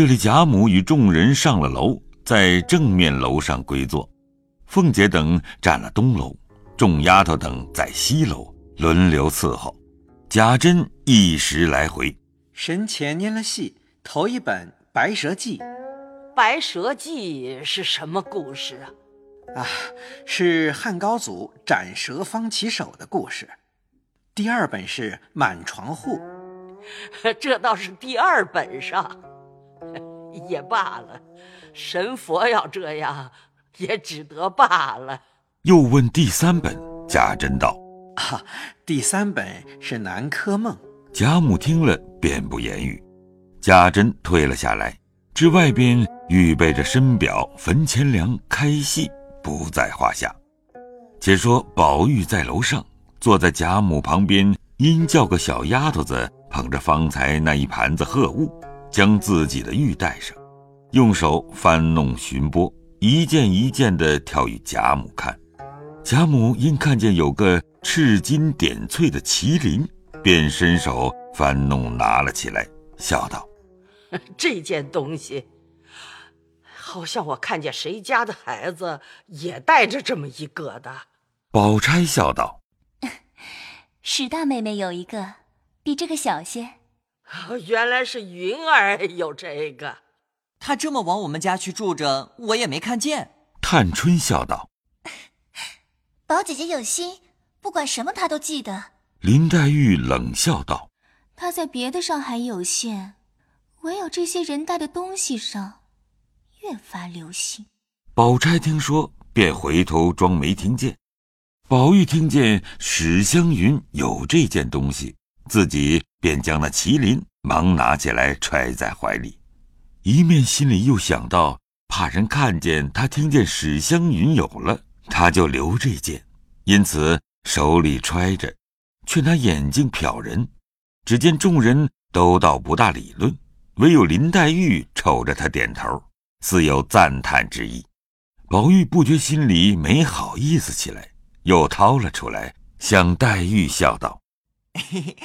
这里贾母与众人上了楼，在正面楼上归坐，凤姐等占了东楼，众丫头等在西楼轮流伺候。贾珍一时来回，神前念了戏，头一本《白蛇记》。《白蛇记》是什么故事啊？啊，是汉高祖斩蛇方起手的故事。第二本是《满床户》，这倒是第二本上。也罢了，神佛要这样，也只得罢了。又问第三本，贾珍道：“啊，第三本是《南柯梦》。”贾母听了，便不言语。贾珍退了下来，至外边预备着深表、坟钱粮、开戏，不在话下。且说宝玉在楼上，坐在贾母旁边，因叫个小丫头子捧着方才那一盘子贺物。将自己的玉带上，用手翻弄寻拨，一件一件地挑与贾母看。贾母因看见有个赤金点翠的麒麟，便伸手翻弄拿了起来，笑道：“ 这件东西，好像我看见谁家的孩子也带着这么一个的。”宝钗笑道：“ 史大妹妹有一个，比这个小些。”原来是云儿 有这个，她这么往我们家去住着，我也没看见。探春笑道：“宝姐姐有心，不管什么她都记得。”林黛玉冷笑道：“她在别的上还有限，唯有这些人带的东西上，越发留心。”宝钗听说，便回头装没听见。宝玉听见史湘云有这件东西。自己便将那麒麟忙拿起来揣在怀里，一面心里又想到怕人看见他听见史湘云有了，他就留这件，因此手里揣着，却拿眼睛瞟人。只见众人都倒不大理论，唯有林黛玉瞅着他点头，似有赞叹之意。宝玉不觉心里没好意思起来，又掏了出来，向黛玉笑道。嘿嘿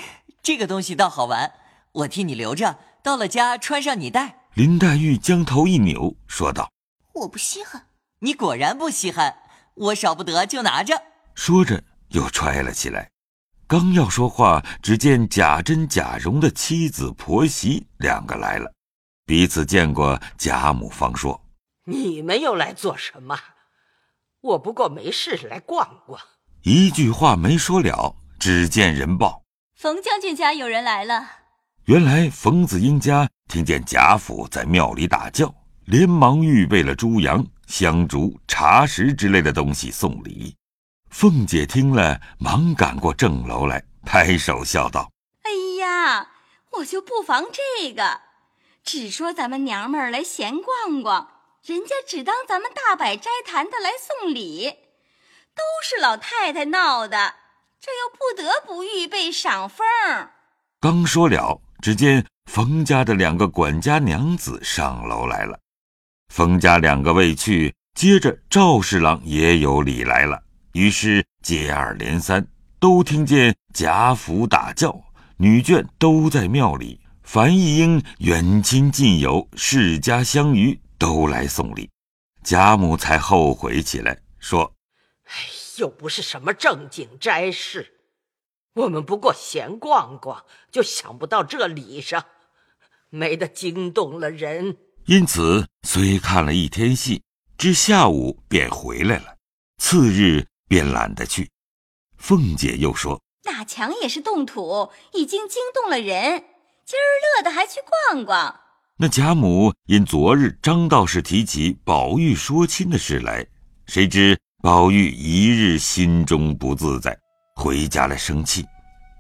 这个东西倒好玩，我替你留着，到了家穿上你戴。林黛玉将头一扭，说道：“我不稀罕。”你果然不稀罕，我少不得就拿着。说着又揣了起来，刚要说话，只见贾珍、贾蓉的妻子婆媳两个来了，彼此见过贾母，方说：“你们又来做什么？我不过没事来逛逛。”一句话没说了。只见人报，冯将军家有人来了。原来冯子英家听见贾府在庙里打叫，连忙预备了猪羊、香烛、茶食之类的东西送礼。凤姐听了，忙赶过正楼来，拍手笑道：“哎呀，我就不妨这个，只说咱们娘们儿来闲逛逛，人家只当咱们大摆斋坛的来送礼，都是老太太闹的。”这又不得不预备赏风。刚说了，只见冯家的两个管家娘子上楼来了。冯家两个未去，接着赵侍郎也有礼来了。于是接二连三，都听见贾府打叫，女眷都在庙里，樊一英远亲近友、世家相余都来送礼。贾母才后悔起来，说：“哎。”又不是什么正经斋事，我们不过闲逛逛，就想不到这礼上，没得惊动了人。因此虽看了一天戏，至下午便回来了。次日便懒得去。凤姐又说：“那墙也是动土，已经惊动了人，今儿乐得还去逛逛。”那贾母因昨日张道士提起宝玉说亲的事来，谁知。宝玉一日心中不自在，回家来生气，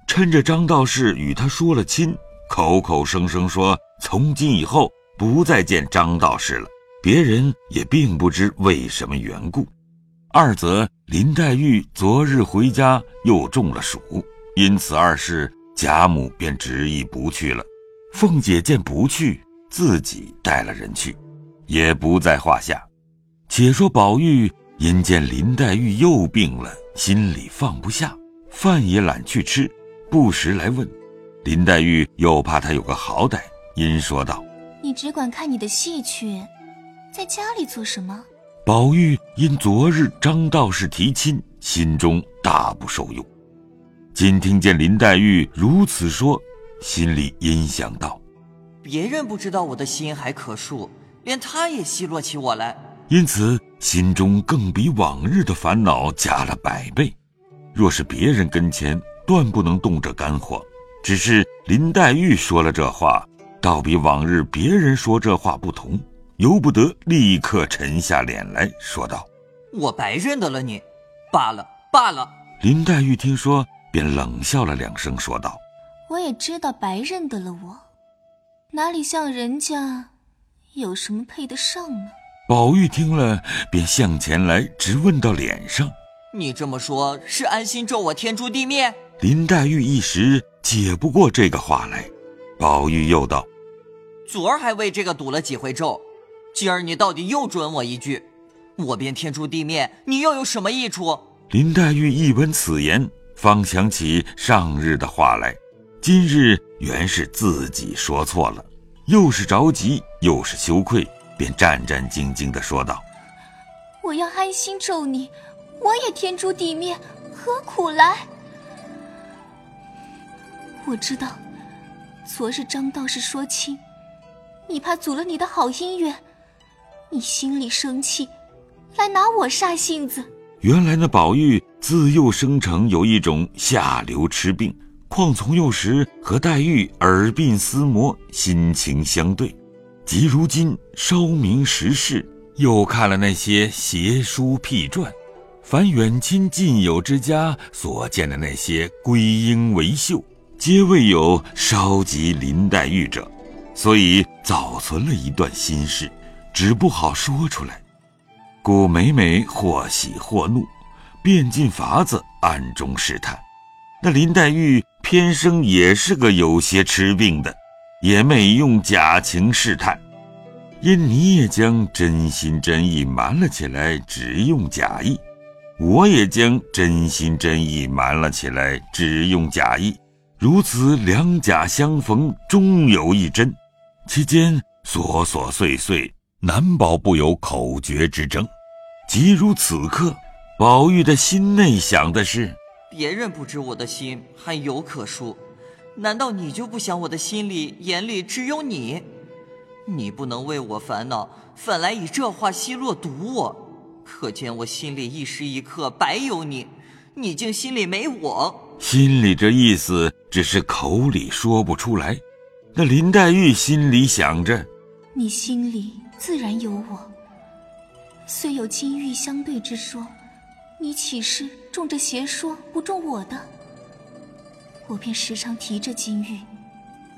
趁着张道士与他说了亲，口口声声说从今以后不再见张道士了。别人也并不知为什么缘故。二则林黛玉昨日回家又中了暑，因此二事贾母便执意不去了。凤姐见不去，自己带了人去，也不在话下。且说宝玉。因见林黛玉又病了，心里放不下，饭也懒去吃，不时来问。林黛玉又怕他有个好歹，因说道：“你只管看你的戏去，在家里做什么？宝玉因昨日张道士提亲，心中大不受用。今听见林黛玉如此说，心里阴想道：“别人不知道我的心还可恕，连他也奚落起我来。”因此心中更比往日的烦恼加了百倍。若是别人跟前，断不能动这肝火；只是林黛玉说了这话，倒比往日别人说这话不同。由不得立刻沉下脸来说道：“我白认得了你，罢了罢了。”林黛玉听说，便冷笑了两声，说道：“我也知道白认得了我，哪里像人家，有什么配得上呢？”宝玉听了，便向前来，直问到脸上：“你这么说，是安心咒我天诛地灭？”林黛玉一时解不过这个话来，宝玉又道：“昨儿还为这个赌了几回咒。”今儿你到底又准我一句，我便天诛地灭，你又有什么益处？林黛玉一闻此言，方想起上日的话来，今日原是自己说错了，又是着急又是羞愧，便战战兢兢地说道：“我要安心咒你，我也天诛地灭，何苦来？我知道，昨日张道士说亲，你怕阻了你的好姻缘。”你心里生气，来拿我煞性子。原来那宝玉自幼生成有一种下流痴病，况从幼时和黛玉耳鬓厮磨，心情相对。即如今稍明时事，又看了那些邪书僻传，凡远亲近友之家所见的那些归英为秀，皆未有稍及林黛玉者，所以早存了一段心事。只不好说出来，故每每或喜或怒，变尽法子暗中试探。那林黛玉偏生也是个有些痴病的，也没用假情试探。因你也将真心真意瞒了起来，只用假意；我也将真心真意瞒了起来，只用假意。如此两假相逢，终有一真。其间琐琐碎碎。难保不有口诀之争，即如此刻，宝玉的心内想的是：别人不知我的心还有可说，难道你就不想我的心里眼里只有你？你不能为我烦恼，反来以这话奚落毒我，可见我心里一时一刻白有你，你竟心里没我。心里这意思只是口里说不出来，那林黛玉心里想着：你心里。自然有我，虽有金玉相对之说，你岂是中这邪说不中我的？我便时常提着金玉，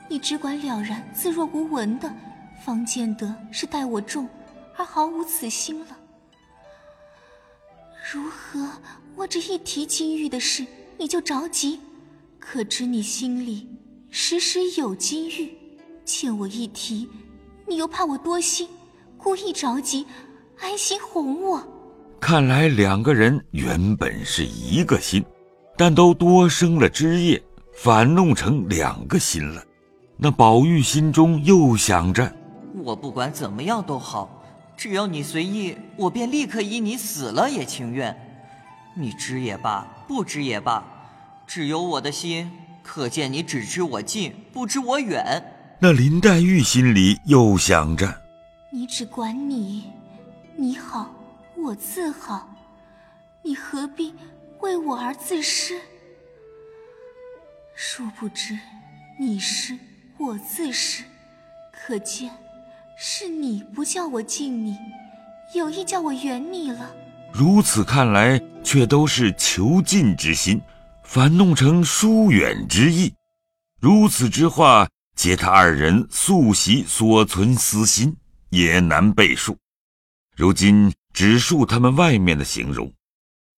你只管了然自若无闻的，方见得是待我重，而毫无此心了。如何我只一提金玉的事，你就着急？可知你心里时时有金玉，欠我一提，你又怕我多心。故意着急，安心哄我。看来两个人原本是一个心，但都多生了枝叶，反弄成两个心了。那宝玉心中又想着：我不管怎么样都好，只要你随意，我便立刻依你死了也情愿。你知也罢，不知也罢，只有我的心，可见你只知我近，不知我远。那林黛玉心里又想着。你只管你，你好，我自好，你何必为我而自失？殊不知，你失我自失，可见是你不叫我敬你，有意叫我远你了。如此看来，却都是求近之心，反弄成疏远之意。如此之话，皆他二人素习所存私心。也难背述，如今只述他们外面的形容。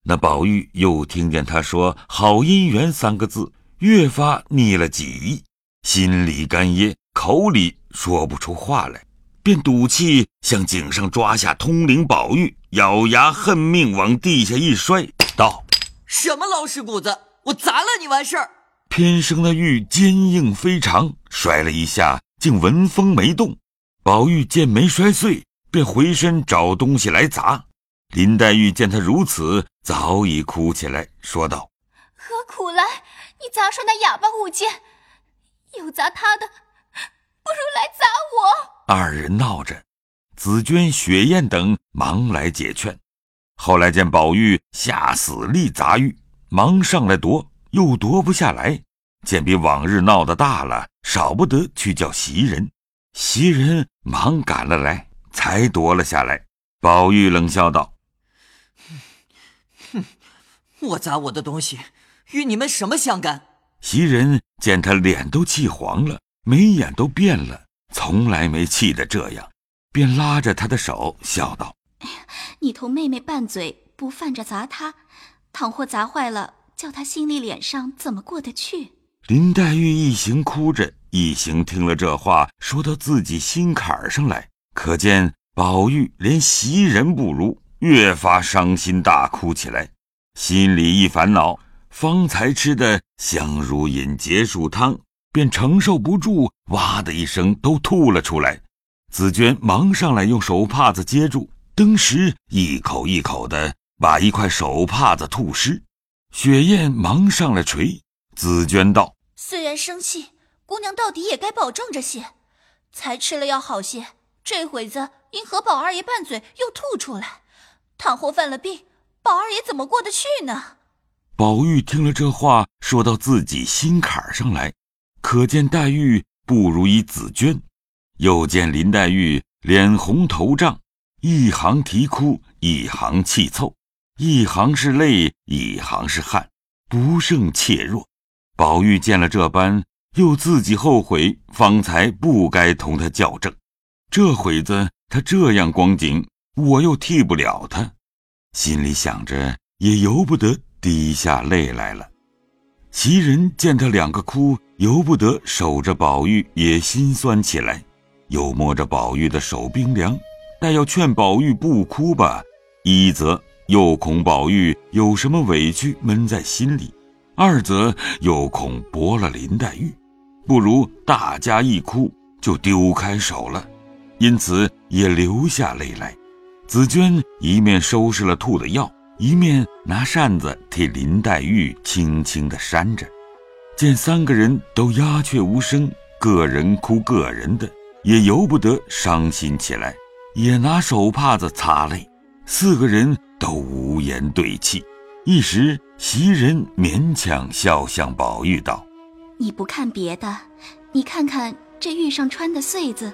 那宝玉又听见他说“好姻缘”三个字，越发腻了几意，心里干噎，口里说不出话来，便赌气向井上抓下通灵宝玉，咬牙恨命往地下一摔，道：“什么老屎谷子，我砸了你完事儿！”偏生的玉坚硬非常，摔了一下，竟纹风没动。宝玉见没摔碎，便回身找东西来砸。林黛玉见他如此，早已哭起来，说道：“何苦来？你砸摔那哑巴物件，有砸他的，不如来砸我。”二人闹着，紫娟、雪雁等忙来解劝。后来见宝玉下死力砸玉，忙上来夺，又夺不下来。见比往日闹得大了，少不得去叫袭人。袭人忙赶了来，才夺了下来。宝玉冷笑道。哼，我砸我的东西，与你们什么相干？袭人见他脸都气黄了，眉眼都变了，从来没气得这样，便拉着他的手笑道：“你同妹妹拌嘴，不犯着砸他，倘或砸坏了，叫他心里脸上怎么过得去？”林黛玉一行哭着，一行听了这话，说到自己心坎上来，可见宝玉连袭人不如。越发伤心，大哭起来，心里一烦恼，方才吃的香如饮解暑汤，便承受不住，哇的一声都吐了出来。紫娟忙上来用手帕子接住，登时一口一口的把一块手帕子吐湿。雪雁忙上来捶，紫娟道：“虽然生气，姑娘到底也该保重着些，才吃了要好些。这会子因和宝二爷拌嘴，又吐出来。”倘或犯了病，宝二爷怎么过得去呢？宝玉听了这话，说到自己心坎上来，可见黛玉不如一紫娟，又见林黛玉脸红头胀，一行啼哭，一行气凑，一行是泪，一行是汗，不胜怯弱。宝玉见了这般，又自己后悔，方才不该同他较正。这会子他这样光景。我又替不了他，心里想着，也由不得滴下泪来了。袭人见他两个哭，由不得守着宝玉，也心酸起来，又摸着宝玉的手冰凉，但要劝宝玉不哭吧，一则又恐宝玉有什么委屈闷在心里，二则又恐驳了林黛玉，不如大家一哭就丢开手了，因此也流下泪来。紫娟一面收拾了吐的药，一面拿扇子替林黛玉轻轻地扇着。见三个人都鸦雀无声，个人哭个人的，也由不得伤心起来，也拿手帕子擦泪。四个人都无言对泣。一时，袭人勉强笑向宝玉道：“你不看别的，你看看这玉上穿的穗子，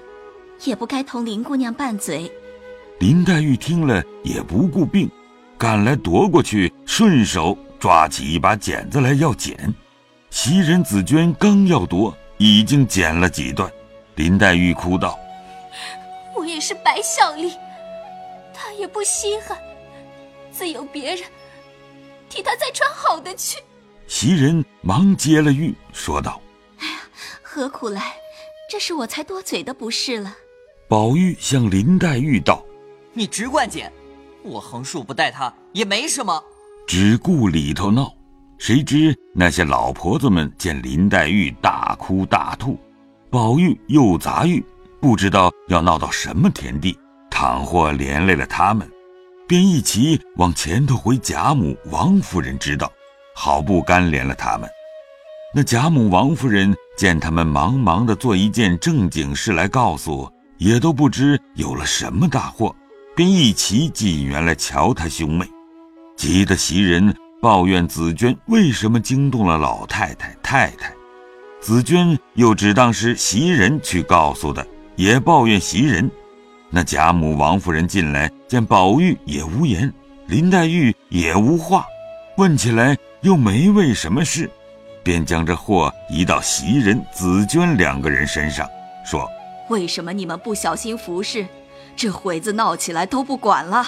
也不该同林姑娘拌嘴。”林黛玉听了也不顾病，赶来夺过去，顺手抓起一把剪子来要剪。袭人、紫娟刚要夺，已经剪了几段。林黛玉哭道：“我也是白效力，他也不稀罕，自有别人替他再穿好的去。”袭人忙接了玉，说道：“哎呀，何苦来？这是我才多嘴的不是了。”宝玉向林黛玉道。你只管剪，我横竖不带他也没什么。只顾里头闹，谁知那些老婆子们见林黛玉大哭大吐，宝玉又砸玉，不知道要闹到什么田地。倘或连累了他们，便一齐往前头回贾母、王夫人知道，好不干连了他们。那贾母、王夫人见他们忙忙的做一件正经事来告诉，也都不知有了什么大祸。便一齐进园来瞧他兄妹，急得袭人抱怨紫娟为什么惊动了老太太太太，紫娟又只当是袭人去告诉的，也抱怨袭人。那贾母、王夫人进来见宝玉也无言，林黛玉也无话，问起来又没为什么事，便将这祸移到袭人、紫娟两个人身上，说：“为什么你们不小心服侍？”这会子闹起来都不管了，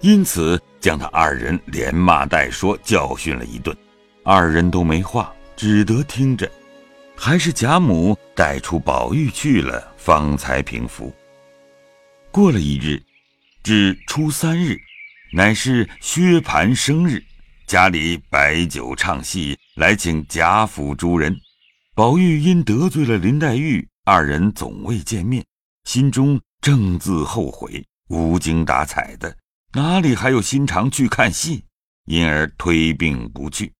因此将他二人连骂带说，教训了一顿。二人都没话，只得听着。还是贾母带出宝玉去了，方才平复。过了一日，至初三日，乃是薛蟠生日，家里摆酒唱戏，来请贾府诸人。宝玉因得罪了林黛玉，二人总未见面。心中正自后悔，无精打采的，哪里还有心肠去看戏？因而推病不去。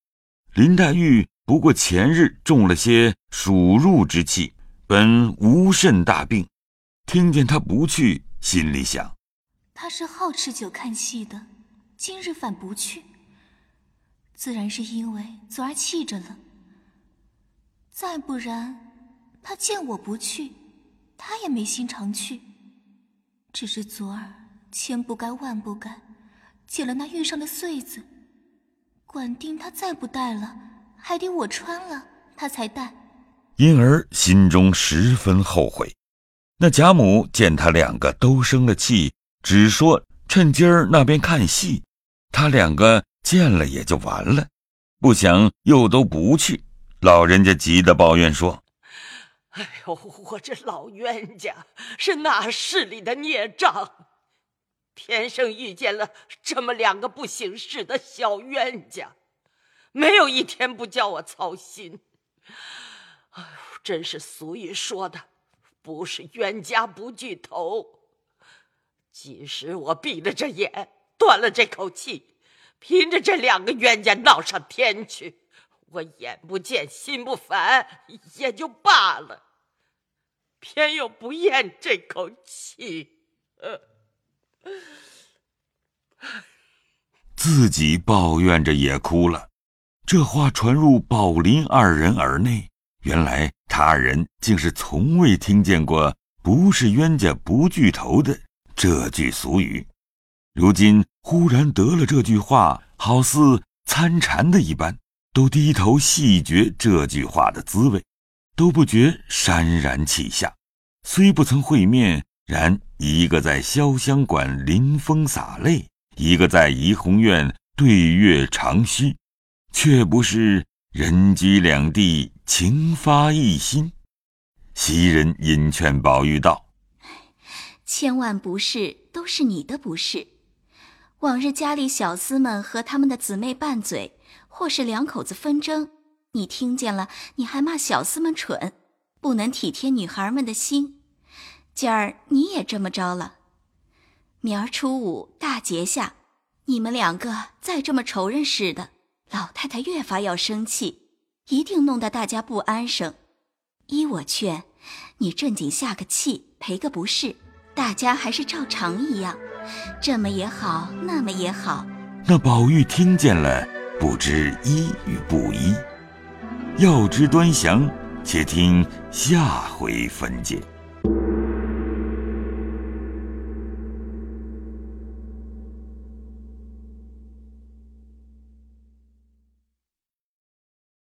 林黛玉不过前日中了些暑入之气，本无甚大病，听见他不去，心里想：他是好吃酒看戏的，今日反不去，自然是因为昨儿气着了。再不然，他见我不去，他也没心肠去。只是昨儿千不该万不该，解了那玉上的穗子。管定他再不戴了，还得我穿了他才戴，因而心中十分后悔。那贾母见他两个都生了气，只说趁今儿那边看戏，他两个见了也就完了，不想又都不去。老人家急得抱怨说：“哎呦，我这老冤家是哪世里的孽障？”天生遇见了这么两个不省事的小冤家，没有一天不叫我操心。哎呦，真是俗语说的，不是冤家不聚头。即使我闭了这眼，断了这口气，凭着这两个冤家闹上天去，我眼不见心不烦也就罢了，偏又不咽这口气。呃。自己抱怨着也哭了，这话传入宝林二人耳内，原来他二人竟是从未听见过“不是冤家不聚头”的这句俗语，如今忽然得了这句话，好似参禅的一般，都低头细嚼这句话的滋味，都不觉潸然泣下，虽不曾会面。然一个在潇湘馆临风洒泪，一个在怡红院对月长吁，却不是人居两地，情发一心。袭人引劝宝玉道：“千万不是，都是你的不是。往日家里小厮们和他们的姊妹拌嘴，或是两口子纷争，你听见了，你还骂小厮们蠢，不能体贴女孩们的心。”今儿你也这么着了，明儿初五大节下，你们两个再这么仇人似的，老太太越发要生气，一定弄得大家不安生。依我劝，你正经下个气，赔个不是，大家还是照常一样，这么也好，那么也好。那宝玉听见了，不知一与不一，要知端详，且听下回分解。